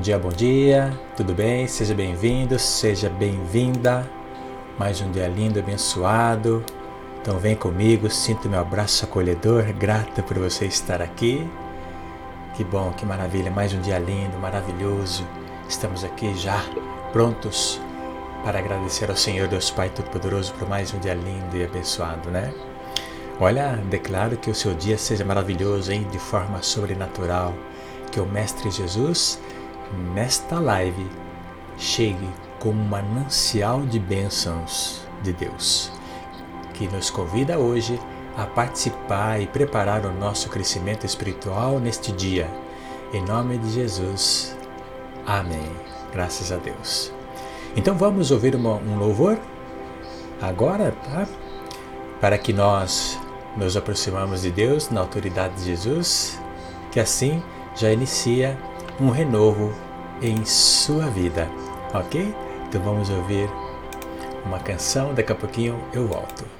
dia, bom dia, tudo bem? Seja bem-vindo, seja bem-vinda. Mais um dia lindo, abençoado. Então vem comigo, sinto meu abraço acolhedor, grata por você estar aqui. Que bom, que maravilha, mais um dia lindo, maravilhoso. Estamos aqui já prontos para agradecer ao Senhor Deus Pai Todo-Poderoso por mais um dia lindo e abençoado, né? Olha, declaro que o seu dia seja maravilhoso, hein? De forma sobrenatural. Que o Mestre Jesus, nesta live, chegue como um manancial de bênçãos de Deus, que nos convida hoje a participar e preparar o nosso crescimento espiritual neste dia. Em nome de Jesus. Amém. Graças a Deus. Então vamos ouvir uma, um louvor agora, tá? Para que nós nos aproximamos de Deus na autoridade de Jesus, que assim já inicia um renovo em sua vida, ok? Então vamos ouvir uma canção, daqui a pouquinho eu volto.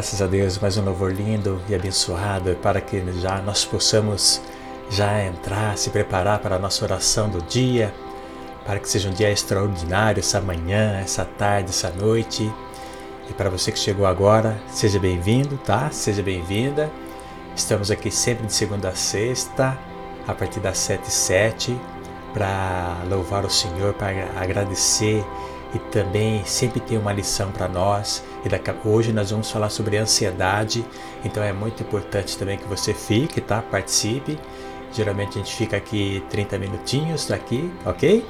Graças a Deus, mais um louvor lindo e abençoado para que já nós possamos já entrar, se preparar para a nossa oração do dia, para que seja um dia extraordinário essa manhã, essa tarde, essa noite. E para você que chegou agora, seja bem-vindo, tá? Seja bem-vinda. Estamos aqui sempre de segunda a sexta, a partir das 7 e 7, para louvar o Senhor, para agradecer e também sempre tem uma lição para nós. E daqui, hoje nós vamos falar sobre ansiedade, então é muito importante também que você fique, tá? Participe. Geralmente a gente fica aqui 30 minutinhos aqui, ok?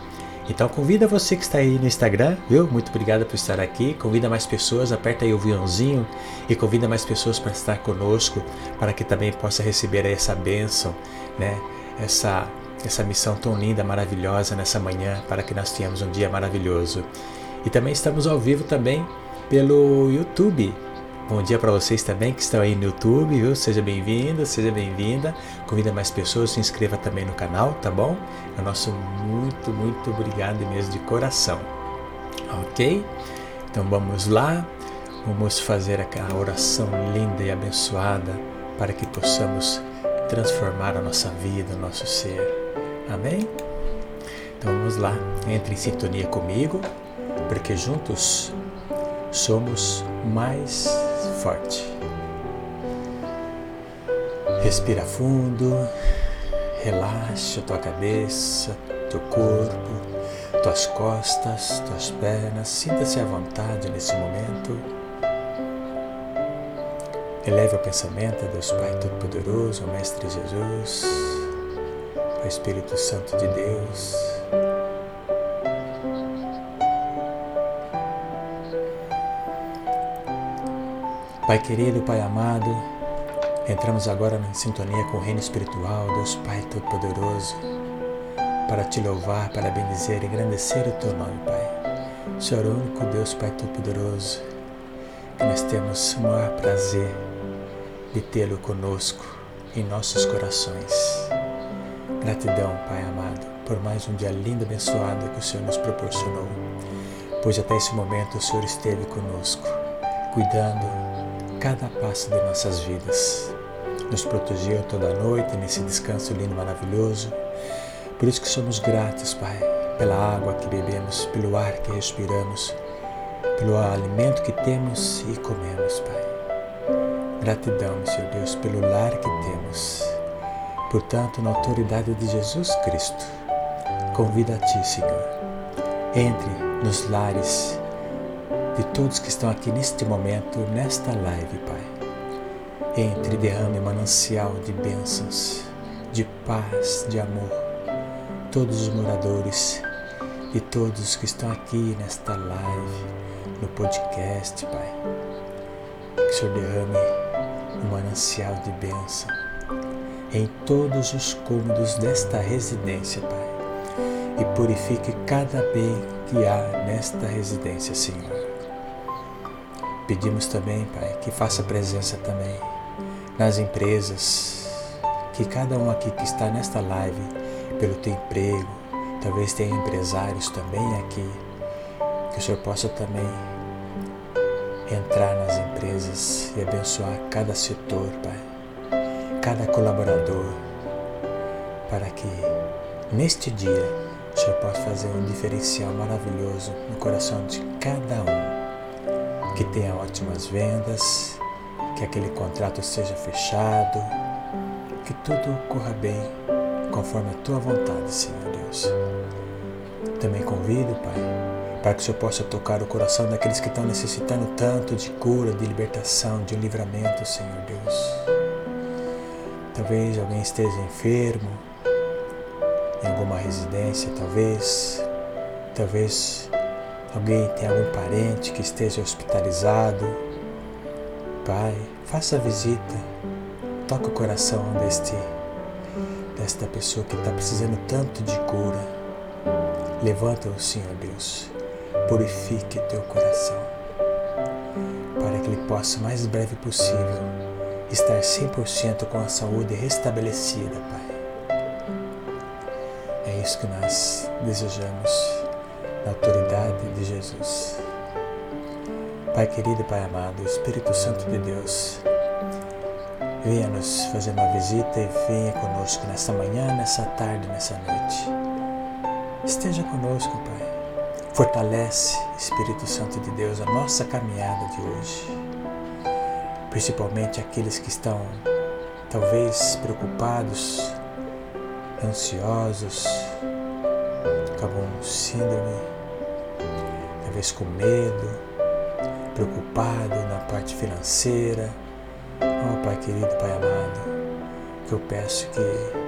Então convida você que está aí no Instagram, viu? Muito obrigado por estar aqui. Convida mais pessoas, aperta aí o viãozinho e convida mais pessoas para estar conosco, para que também possa receber essa bênção, né? Essa essa missão tão linda, maravilhosa nessa manhã, para que nós tenhamos um dia maravilhoso. E também estamos ao vivo também pelo YouTube. Bom dia para vocês também que estão aí no YouTube, viu? Seja bem-vindo, seja bem-vinda. Convida mais pessoas, se inscreva também no canal, tá bom? É nosso muito, muito obrigado mesmo de coração. Ok? Então vamos lá, vamos fazer aquela oração linda e abençoada para que possamos transformar a nossa vida, o nosso ser. Amém? Então vamos lá, entre em sintonia comigo, porque juntos somos mais forte. Respira fundo, relaxa tua cabeça, teu corpo, tuas costas, tuas pernas. Sinta-se à vontade nesse momento. Eleve o pensamento a Deus Pai Todo-Poderoso, ao Mestre Jesus, ao Espírito Santo de Deus. Pai querido, Pai amado, entramos agora em sintonia com o Reino Espiritual, Deus Pai Todo-Poderoso, para te louvar, para bendizer e engrandecer o teu nome, Pai. Senhor único, Deus Pai Todo-Poderoso, que nós temos o maior prazer de tê-lo conosco em nossos corações. Gratidão, Pai amado, por mais um dia lindo e abençoado que o Senhor nos proporcionou, pois até esse momento o Senhor esteve conosco, cuidando cada passo de nossas vidas. Nos protegeu toda a noite nesse descanso lindo e maravilhoso. Por isso que somos gratos, Pai, pela água que bebemos, pelo ar que respiramos, pelo alimento que temos e comemos, Pai. Gratidão, Senhor Deus, pelo lar que temos. Portanto, na autoridade de Jesus Cristo, convido a Ti, Senhor, entre nos lares de todos que estão aqui neste momento, nesta live, Pai. Entre derrame manancial de bênçãos, de paz, de amor. Todos os moradores e todos que estão aqui nesta live, no podcast, Pai. Que o Senhor derrame um manancial de bênção em todos os cômodos desta residência, Pai. E purifique cada bem que há nesta residência, Senhor. Pedimos também, Pai, que faça presença também nas empresas, que cada um aqui que está nesta live, pelo teu emprego, talvez tenha empresários também aqui, que o Senhor possa também entrar nas empresas e abençoar cada setor, Pai, cada colaborador, para que neste dia o Senhor possa fazer um diferencial maravilhoso no coração de cada um que tenha ótimas vendas, que aquele contrato seja fechado, que tudo corra bem conforme a tua vontade, Senhor Deus. Também convido, Pai, para que o Senhor possa tocar o coração daqueles que estão necessitando tanto de cura, de libertação, de livramento, Senhor Deus. Talvez alguém esteja enfermo em alguma residência, talvez, talvez Alguém tem algum parente que esteja hospitalizado? Pai, faça a visita, toque o coração deste, desta pessoa que está precisando tanto de cura. Levanta-o, Senhor Deus, purifique teu coração, para que ele possa, o mais breve possível, estar 100% com a saúde restabelecida, Pai. É isso que nós desejamos na autoridade de Jesus. Pai querido e Pai amado, Espírito Santo de Deus, venha nos fazer uma visita e venha conosco nessa manhã, nessa tarde, nessa noite. Esteja conosco, Pai. Fortalece, Espírito Santo de Deus, a nossa caminhada de hoje. Principalmente aqueles que estão talvez preocupados, ansiosos, com algum síndrome, talvez com medo, preocupado na parte financeira. Oh, Pai querido, Pai amado, que eu peço que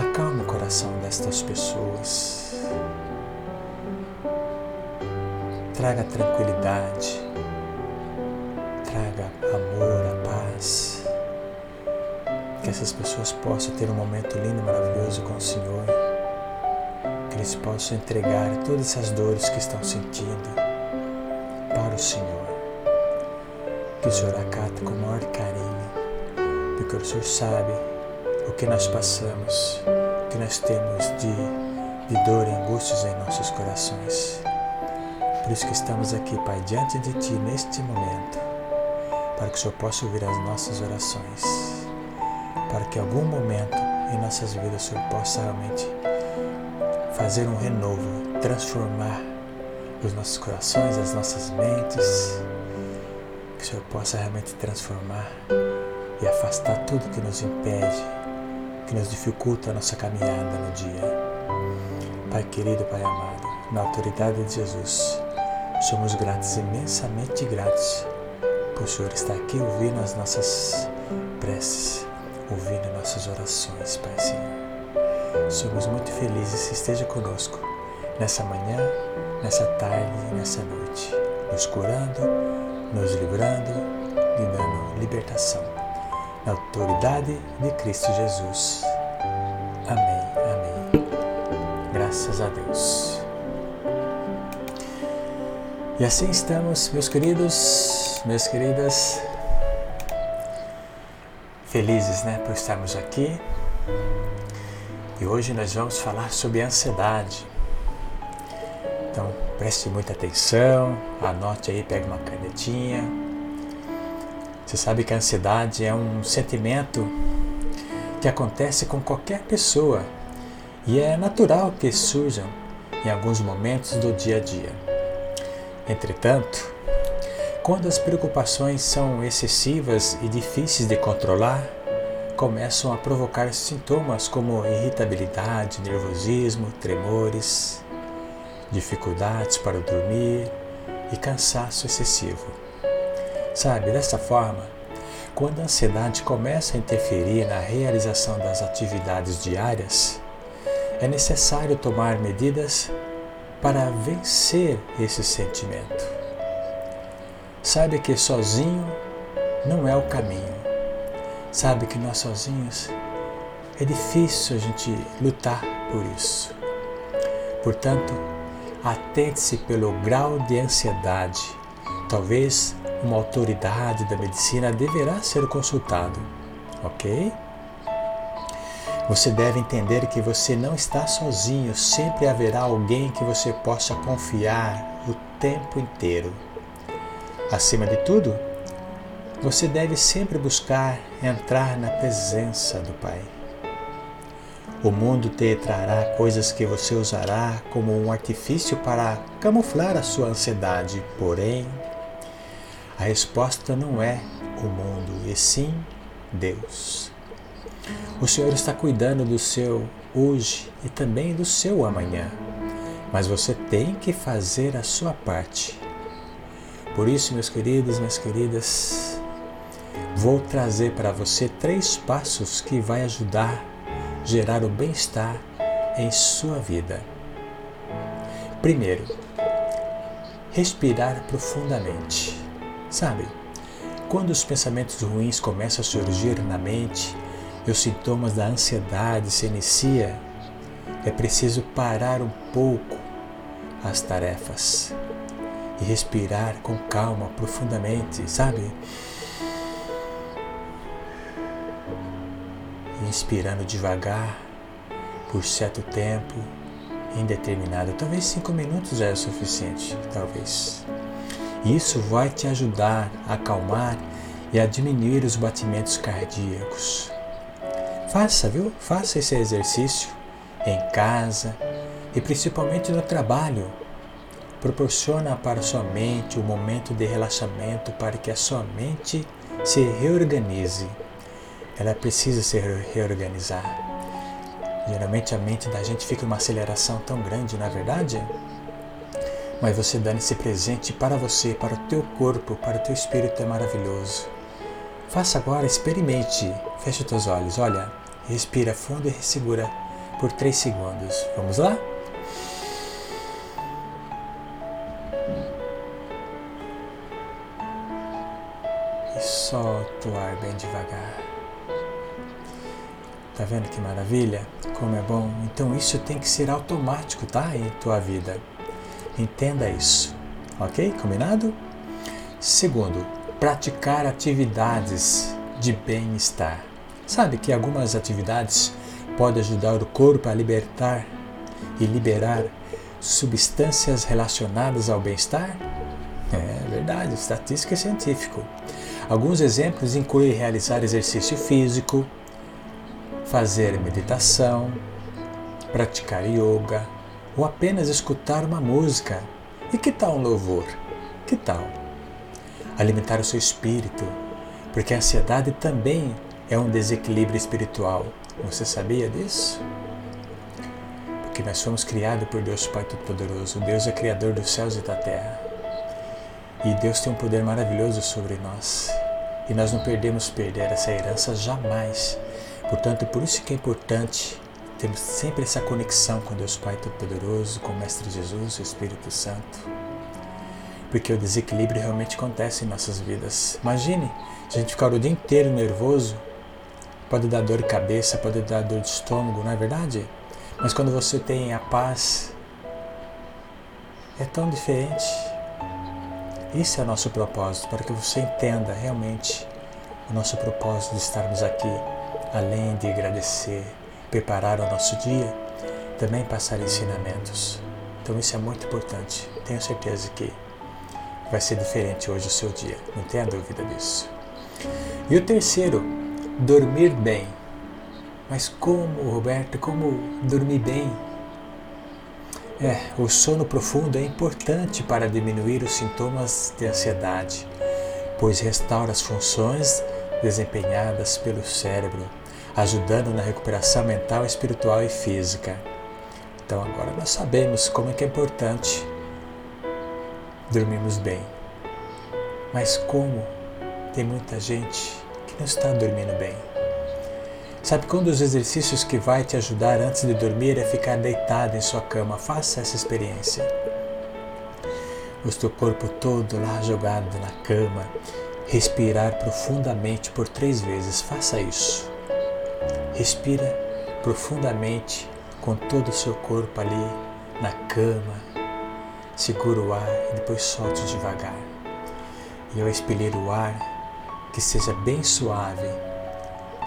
acalme o coração destas pessoas. Traga tranquilidade, traga amor, a paz. Que essas pessoas possam ter um momento lindo, maravilhoso com o Senhor. Que eles possam entregar todas essas dores que estão sentindo para o Senhor. Que o Senhor acata com o maior carinho, porque o Senhor sabe o que nós passamos, o que nós temos de, de dor e angústias em nossos corações. Por isso que estamos aqui, Pai, diante de Ti neste momento, para que o Senhor possa ouvir as nossas orações, para que em algum momento em nossas vidas o Senhor possa realmente fazer um renovo, transformar os nossos corações, as nossas mentes, que o Senhor possa realmente transformar e afastar tudo que nos impede, que nos dificulta a nossa caminhada no dia. Pai querido, Pai amado, na autoridade de Jesus, somos gratos, imensamente gratos, por o Senhor estar aqui ouvindo as nossas preces, ouvindo nossas orações, Pai Senhor. Somos muito felizes se esteja conosco nessa manhã nessa tarde nessa noite, nos curando, nos livrando e dando libertação. Na autoridade de Cristo Jesus. Amém, amém. Graças a Deus. E assim estamos, meus queridos, minhas queridas, felizes né, por estarmos aqui. E hoje nós vamos falar sobre ansiedade. Então preste muita atenção, anote aí, pegue uma canetinha. Você sabe que a ansiedade é um sentimento que acontece com qualquer pessoa e é natural que surjam em alguns momentos do dia a dia. Entretanto, quando as preocupações são excessivas e difíceis de controlar, começam a provocar sintomas como irritabilidade, nervosismo, tremores, dificuldades para dormir e cansaço excessivo. Sabe, dessa forma, quando a ansiedade começa a interferir na realização das atividades diárias, é necessário tomar medidas para vencer esse sentimento. Sabe que sozinho não é o caminho. Sabe que nós sozinhos é difícil a gente lutar por isso. Portanto, atente-se pelo grau de ansiedade. Talvez uma autoridade da medicina deverá ser consultado, ok? Você deve entender que você não está sozinho, sempre haverá alguém que você possa confiar o tempo inteiro. Acima de tudo, você deve sempre buscar entrar na presença do Pai. O mundo te trará coisas que você usará como um artifício para camuflar a sua ansiedade, porém, a resposta não é o mundo, e sim Deus. O Senhor está cuidando do seu hoje e também do seu amanhã, mas você tem que fazer a sua parte. Por isso, meus queridos, minhas queridas, vou trazer para você três passos que vai ajudar gerar o bem-estar em sua vida. Primeiro, respirar profundamente. Sabe, quando os pensamentos ruins começam a surgir na mente e os sintomas da ansiedade se inicia, é preciso parar um pouco as tarefas e respirar com calma, profundamente, sabe? Inspirando devagar por certo tempo, indeterminado. Talvez cinco minutos é o suficiente, talvez. Isso vai te ajudar a acalmar e a diminuir os batimentos cardíacos. Faça, viu? Faça esse exercício em casa e principalmente no trabalho Proporciona para sua mente um momento de relaxamento para que a sua mente se reorganize. Ela precisa se reorganizar. Geralmente a mente da gente fica uma aceleração tão grande, na é verdade? Mas você dando esse presente para você, para o teu corpo, para o teu espírito é maravilhoso. Faça agora, experimente. Feche os teus olhos, olha, respira fundo e segura por 3 segundos. Vamos lá? Solta o ar bem devagar. Tá vendo que maravilha? Como é bom? Então isso tem que ser automático, tá? Em tua vida. Entenda isso. Ok? Combinado? Segundo, praticar atividades de bem-estar. Sabe que algumas atividades podem ajudar o corpo a libertar e liberar substâncias relacionadas ao bem-estar? É verdade, estatística é científico. Alguns exemplos incluem realizar exercício físico, fazer meditação, praticar yoga ou apenas escutar uma música. E que tal um louvor? Que tal? Alimentar o seu espírito, porque a ansiedade também é um desequilíbrio espiritual. Você sabia disso? Porque nós somos criados por Deus Pai Todo-Poderoso. Deus é Criador dos céus e da terra. E Deus tem um poder maravilhoso sobre nós. E nós não perdemos perder essa herança jamais. Portanto, por isso que é importante termos sempre essa conexão com Deus Pai Todo-Poderoso, com o Mestre Jesus, o Espírito Santo. Porque o desequilíbrio realmente acontece em nossas vidas. Imagine se a gente ficar o dia inteiro nervoso, pode dar dor de cabeça, pode dar dor de estômago, não é verdade? Mas quando você tem a paz, é tão diferente. Esse é o nosso propósito, para que você entenda realmente o nosso propósito de estarmos aqui além de agradecer, preparar o nosso dia, também passar ensinamentos. Então isso é muito importante. Tenho certeza que vai ser diferente hoje o seu dia. Não tenha dúvida disso. E o terceiro, dormir bem. Mas como, Roberto, como dormir bem? É, o sono profundo é importante para diminuir os sintomas de ansiedade, pois restaura as funções desempenhadas pelo cérebro, ajudando na recuperação mental, espiritual e física. Então agora nós sabemos como é que é importante dormirmos bem. Mas como tem muita gente que não está dormindo bem. Sabe que um dos exercícios que vai te ajudar antes de dormir é ficar deitado em sua cama. Faça essa experiência. O teu corpo todo lá jogado na cama respirar profundamente por três vezes. Faça isso. Respira profundamente com todo o seu corpo ali na cama. Segura o ar e depois solte devagar. E ao expelir o ar, que seja bem suave,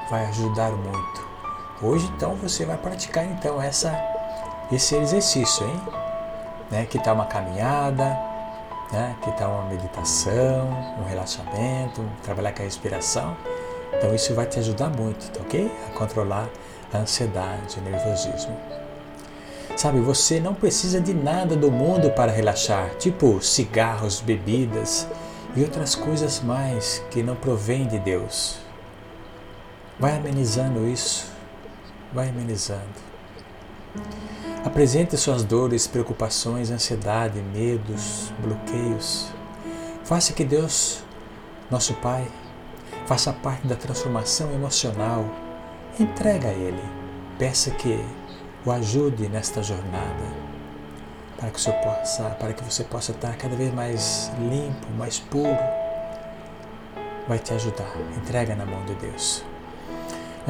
vai ajudar muito. Hoje então você vai praticar então essa esse exercício, hein? Né? Que tal uma caminhada, né? que tal uma meditação, um relaxamento, trabalhar com a respiração. Então isso vai te ajudar muito, tá ok? A controlar a ansiedade, o nervosismo. Sabe, você não precisa de nada do mundo para relaxar, tipo cigarros, bebidas e outras coisas mais que não provêm de Deus. Vai amenizando isso, vai amenizando. Apresente suas dores, preocupações, ansiedade, medos, bloqueios. Faça que Deus, nosso Pai, faça parte da transformação emocional. Entrega a Ele. Peça que o ajude nesta jornada, para que, possa, para que você possa estar cada vez mais limpo, mais puro. Vai te ajudar. Entrega na mão de Deus.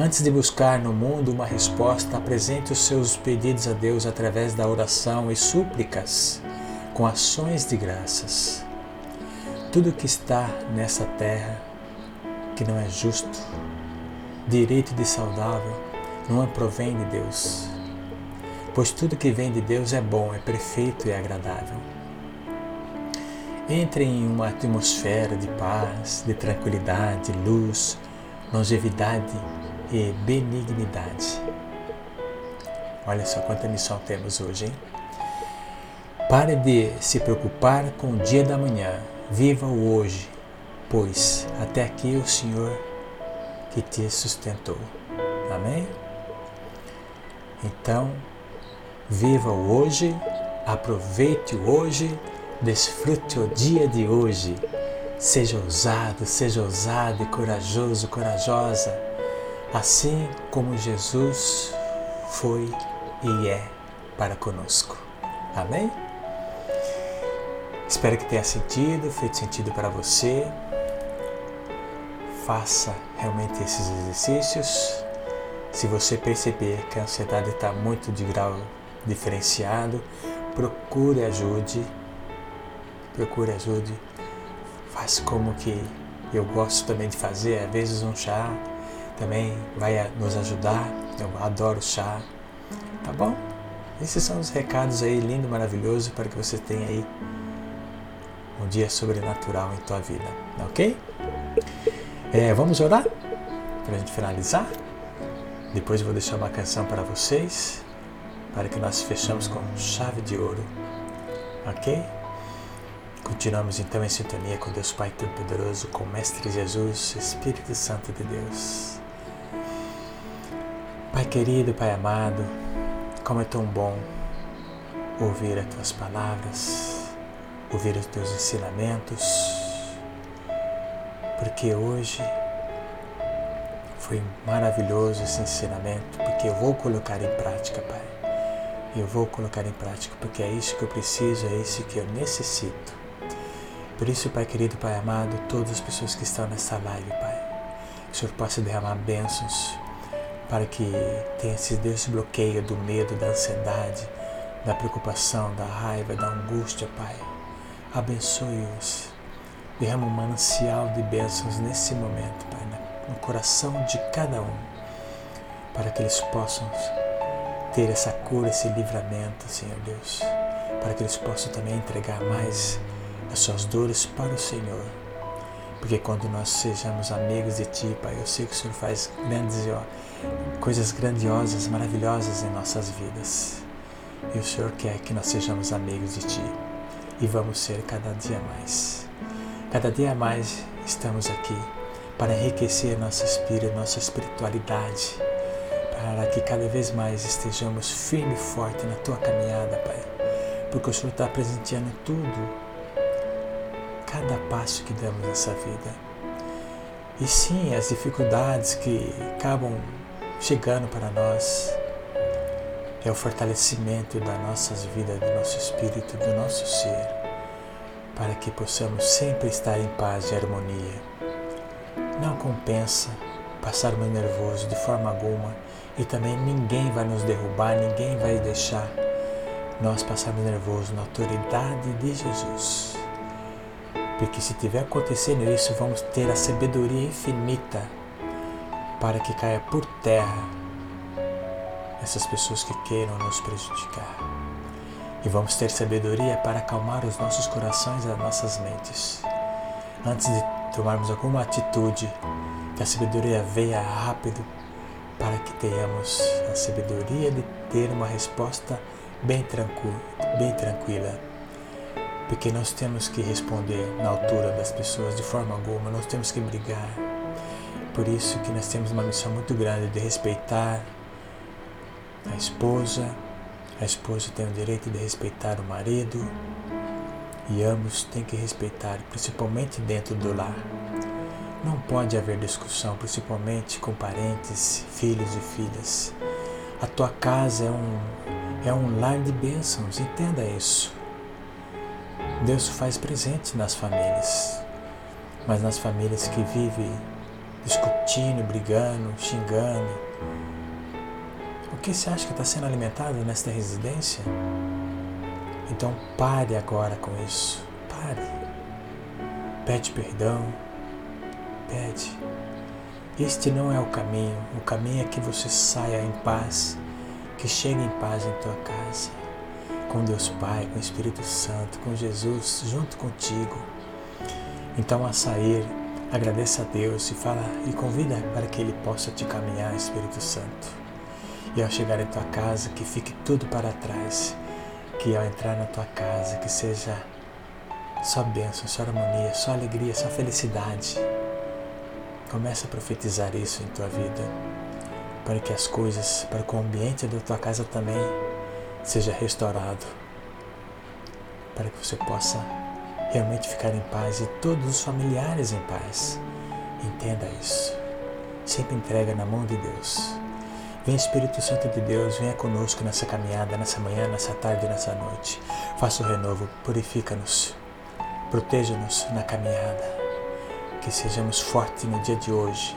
Antes de buscar no mundo uma resposta, apresente os seus pedidos a Deus através da oração e súplicas, com ações de graças. Tudo que está nessa terra que não é justo, direito de saudável não provém de Deus, pois tudo que vem de Deus é bom, é perfeito e agradável. Entre em uma atmosfera de paz, de tranquilidade, luz, longevidade e benignidade. Olha só quanta missão temos hoje, hein? Pare de se preocupar com o dia da manhã, viva o hoje, pois até aqui o Senhor que te sustentou. Amém? Então, viva o hoje, aproveite o hoje, desfrute o dia de hoje. Seja ousado, seja ousado e corajoso, corajosa, assim como Jesus foi e é para conosco. Amém? Espero que tenha sentido, feito sentido para você. Faça realmente esses exercícios. Se você perceber que a ansiedade está muito de grau diferenciado, procure ajude. Procure ajude. Faça como que eu gosto também de fazer, às vezes um chá também vai nos ajudar. Eu adoro chá. Tá bom? Esses são os recados aí, lindo, maravilhoso, para que você tenha aí um dia sobrenatural em tua vida, ok? É, vamos orar para a gente finalizar? Depois eu vou deixar uma canção para vocês, para que nós fechamos com chave de ouro, ok? Continuamos então em sintonia com Deus Pai Todo-Poderoso, com Mestre Jesus, Espírito Santo de Deus. Pai querido, Pai amado, como é tão bom ouvir as tuas palavras, ouvir os teus ensinamentos porque hoje foi maravilhoso esse ensinamento, porque eu vou colocar em prática, Pai. Eu vou colocar em prática, porque é isso que eu preciso, é isso que eu necessito. Por isso, Pai querido, Pai amado, todas as pessoas que estão nessa live, Pai, que o Senhor possa derramar bênçãos para que tenha esse desbloqueio do medo, da ansiedade, da preocupação, da raiva, da angústia, Pai. Abençoe-os Derrama um manancial de bênçãos nesse momento, Pai, no coração de cada um, para que eles possam ter essa cura, esse livramento, Senhor Deus, para que eles possam também entregar mais as suas dores para o Senhor. Porque quando nós sejamos amigos de Ti, Pai, eu sei que o Senhor faz grandes coisas grandiosas, maravilhosas em nossas vidas. E o Senhor quer que nós sejamos amigos de Ti e vamos ser cada dia mais. Cada dia mais estamos aqui para enriquecer nosso espírito, nossa espiritualidade, para que cada vez mais estejamos firme e forte na tua caminhada, Pai, porque o Senhor está presenteando tudo, cada passo que damos nessa vida. E sim, as dificuldades que acabam chegando para nós é o fortalecimento das nossas vidas, do nosso espírito, do nosso ser para que possamos sempre estar em paz e harmonia. Não compensa passarmos nervoso de forma alguma e também ninguém vai nos derrubar, ninguém vai deixar nós passarmos nervoso na autoridade de Jesus. Porque se tiver acontecendo isso, vamos ter a sabedoria infinita para que caia por terra essas pessoas que queiram nos prejudicar e vamos ter sabedoria para acalmar os nossos corações e as nossas mentes. Antes de tomarmos alguma atitude, que a sabedoria venha rápido para que tenhamos a sabedoria de ter uma resposta bem tranquila, bem tranquila. Porque nós temos que responder na altura das pessoas de forma alguma, nós temos que brigar. Por isso que nós temos uma missão muito grande de respeitar a esposa, a esposa tem o direito de respeitar o marido e ambos têm que respeitar, principalmente dentro do lar. Não pode haver discussão, principalmente com parentes, filhos e filhas. A tua casa é um, é um lar de bênçãos, entenda isso. Deus faz presente nas famílias, mas nas famílias que vivem discutindo, brigando, xingando, o que você acha que está sendo alimentado nesta residência? Então pare agora com isso. Pare. Pede perdão. Pede. Este não é o caminho. O caminho é que você saia em paz, que chegue em paz em tua casa, com Deus Pai, com o Espírito Santo, com Jesus junto contigo. Então, a sair, agradeça a Deus e fala e convida para que Ele possa te caminhar, Espírito Santo. E ao chegar em tua casa, que fique tudo para trás, que ao entrar na tua casa, que seja só bênção, só harmonia, só alegria, só felicidade. Começa a profetizar isso em tua vida, para que as coisas, para que o ambiente da tua casa também seja restaurado, para que você possa realmente ficar em paz e todos os familiares em paz. Entenda isso. Sempre entrega na mão de Deus. Vem Espírito Santo de Deus, venha conosco nessa caminhada, nessa manhã, nessa tarde, nessa noite. Faça o renovo, purifica-nos Proteja-nos na caminhada, que sejamos fortes no dia de hoje.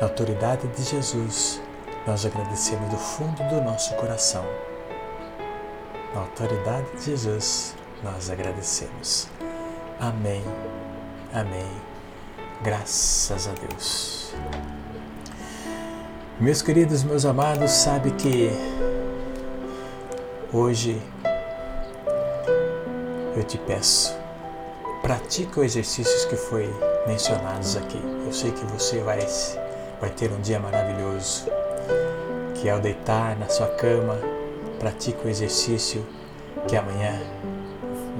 Na autoridade de Jesus, nós agradecemos do fundo do nosso coração. Na autoridade de Jesus, nós agradecemos. Amém. Amém. Graças a Deus. Meus queridos, meus amados, sabe que hoje eu te peço pratica os exercícios que foi mencionados aqui. Eu sei que você vai, vai ter um dia maravilhoso, que ao deitar na sua cama, pratique o exercício que amanhã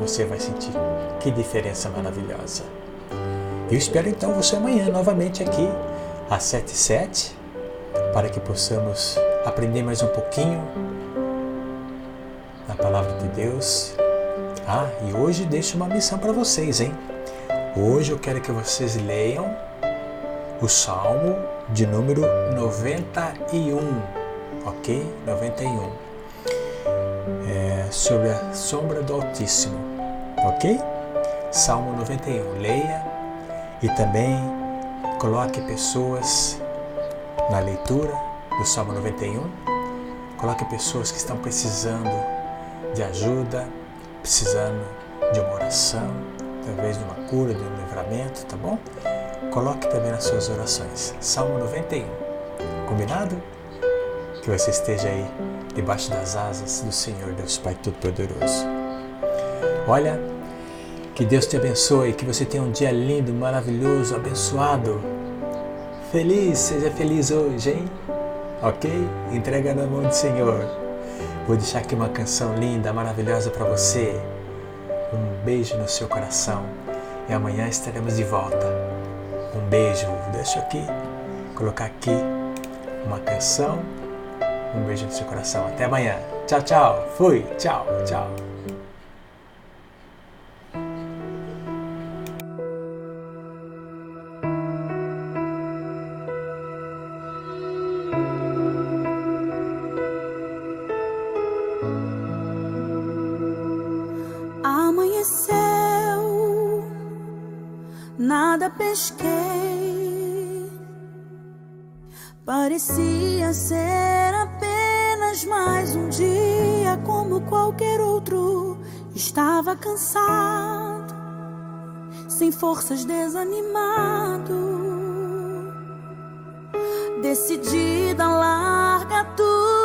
você vai sentir que diferença maravilhosa. Eu espero então você amanhã novamente aqui às 7 e 7 para que possamos aprender mais um pouquinho na palavra de Deus ah, e hoje deixo uma missão para vocês, hein? Hoje eu quero que vocês leiam o Salmo de número 91, ok? 91. Sobre a sombra do Altíssimo, ok? Salmo 91. Leia e também coloque pessoas na leitura do Salmo 91. Coloque pessoas que estão precisando de ajuda, precisando de uma oração, talvez de uma cura, de um livramento, tá bom? Coloque também nas suas orações. Salmo 91. Combinado? Que você esteja aí debaixo das asas do Senhor Deus Pai Todo-Poderoso. Olha, que Deus te abençoe, que você tenha um dia lindo, maravilhoso, abençoado. Feliz, seja feliz hoje, hein? Ok? Entrega na mão do Senhor. Vou deixar aqui uma canção linda, maravilhosa para você. Um beijo no seu coração e amanhã estaremos de volta. Um beijo. Deixa aqui, colocar aqui uma canção. Um beijo no seu coração. Até amanhã. Tchau, tchau. Fui. Tchau, tchau. nada pesquei. Parecia ser apenas mais um dia como qualquer outro. Estava cansado, sem forças, desanimado. Decidida, larga tudo